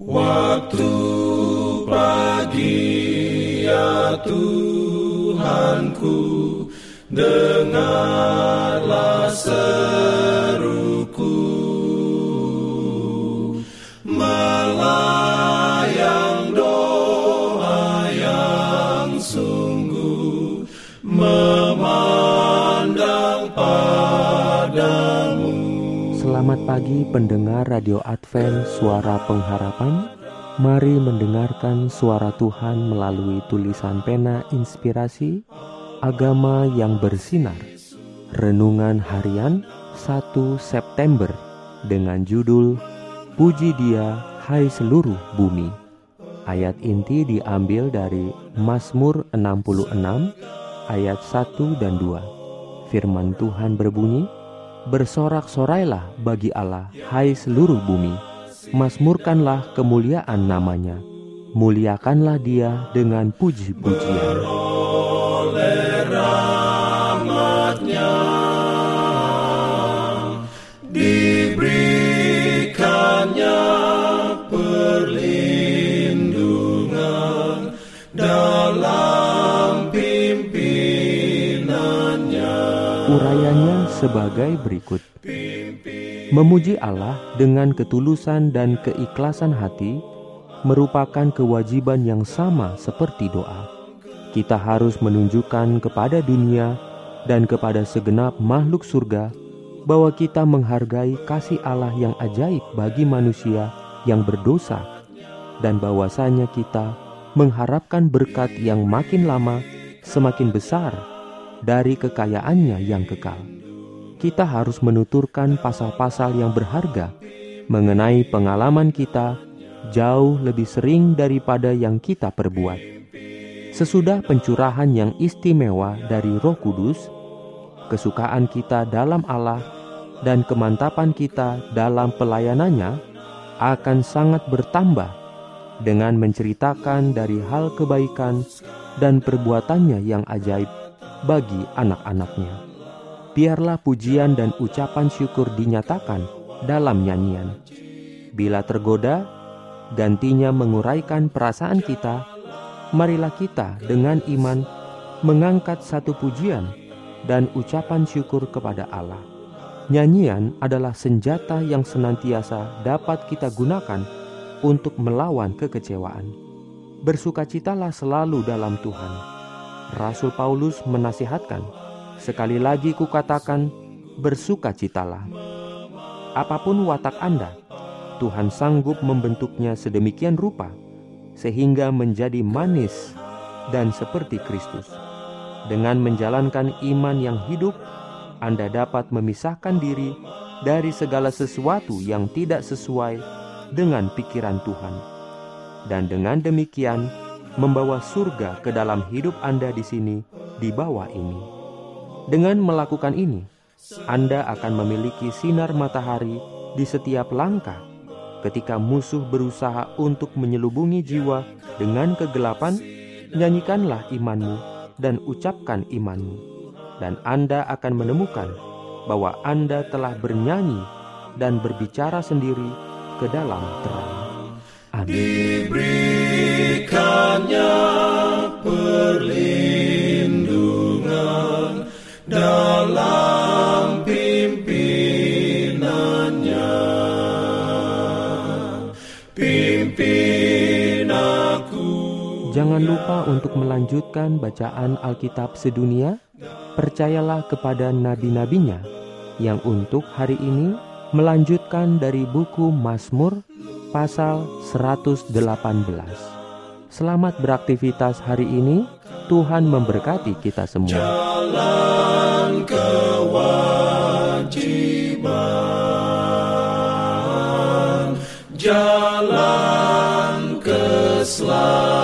Waktu pagi ya Tuhanku Dengarlah Selamat pagi pendengar Radio Advent Suara Pengharapan. Mari mendengarkan suara Tuhan melalui tulisan pena inspirasi Agama yang bersinar. Renungan harian 1 September Dengan judul Puji dia hai seluruh bumi. Ayat inti diambil dari Mazmur 66 ayat 1 dan 2 Firman Tuhan berbunyi Bersorak-sorailah bagi Allah, hai seluruh bumi. Masmurkanlah kemuliaan namanya. Muliakanlah dia dengan puji-pujian. diberikannya perlindungan dalam pimpinannya Urayanya sebagai berikut. Memuji Allah dengan ketulusan dan keikhlasan hati merupakan kewajiban yang sama seperti doa. Kita harus menunjukkan kepada dunia dan kepada segenap makhluk surga bahwa kita menghargai kasih Allah yang ajaib bagi manusia yang berdosa dan bahwasanya kita mengharapkan berkat yang makin lama semakin besar dari kekayaannya yang kekal. Kita harus menuturkan pasal-pasal yang berharga mengenai pengalaman kita jauh lebih sering daripada yang kita perbuat. Sesudah pencurahan yang istimewa dari Roh Kudus, kesukaan kita dalam Allah dan kemantapan kita dalam pelayanannya akan sangat bertambah dengan menceritakan dari hal kebaikan dan perbuatannya yang ajaib bagi anak-anaknya. Biarlah pujian dan ucapan syukur dinyatakan dalam nyanyian. Bila tergoda, gantinya menguraikan perasaan kita, marilah kita dengan iman mengangkat satu pujian dan ucapan syukur kepada Allah. Nyanyian adalah senjata yang senantiasa dapat kita gunakan untuk melawan kekecewaan. Bersukacitalah selalu dalam Tuhan. Rasul Paulus menasihatkan, sekali lagi kukatakan, bersukacitalah. Apa pun watak Anda, Tuhan sanggup membentuknya sedemikian rupa sehingga menjadi manis dan seperti Kristus. Dengan menjalankan iman yang hidup, Anda dapat memisahkan diri dari segala sesuatu yang tidak sesuai dengan pikiran Tuhan. Dan dengan demikian, membawa surga ke dalam hidup Anda di sini, di bawah ini. Dengan melakukan ini, Anda akan memiliki sinar matahari di setiap langkah. Ketika musuh berusaha untuk menyelubungi jiwa dengan kegelapan, nyanyikanlah imanmu dan ucapkan imanmu. Dan Anda akan menemukan bahwa Anda telah bernyanyi dan berbicara sendiri ke dalam terang. Amin. Jangan lupa untuk melanjutkan bacaan Alkitab sedunia. Percayalah kepada nabi-nabinya yang untuk hari ini melanjutkan dari buku Mazmur pasal 118. Selamat beraktivitas hari ini. Tuhan memberkati kita semua. jalan kewajiban jalan keselamatan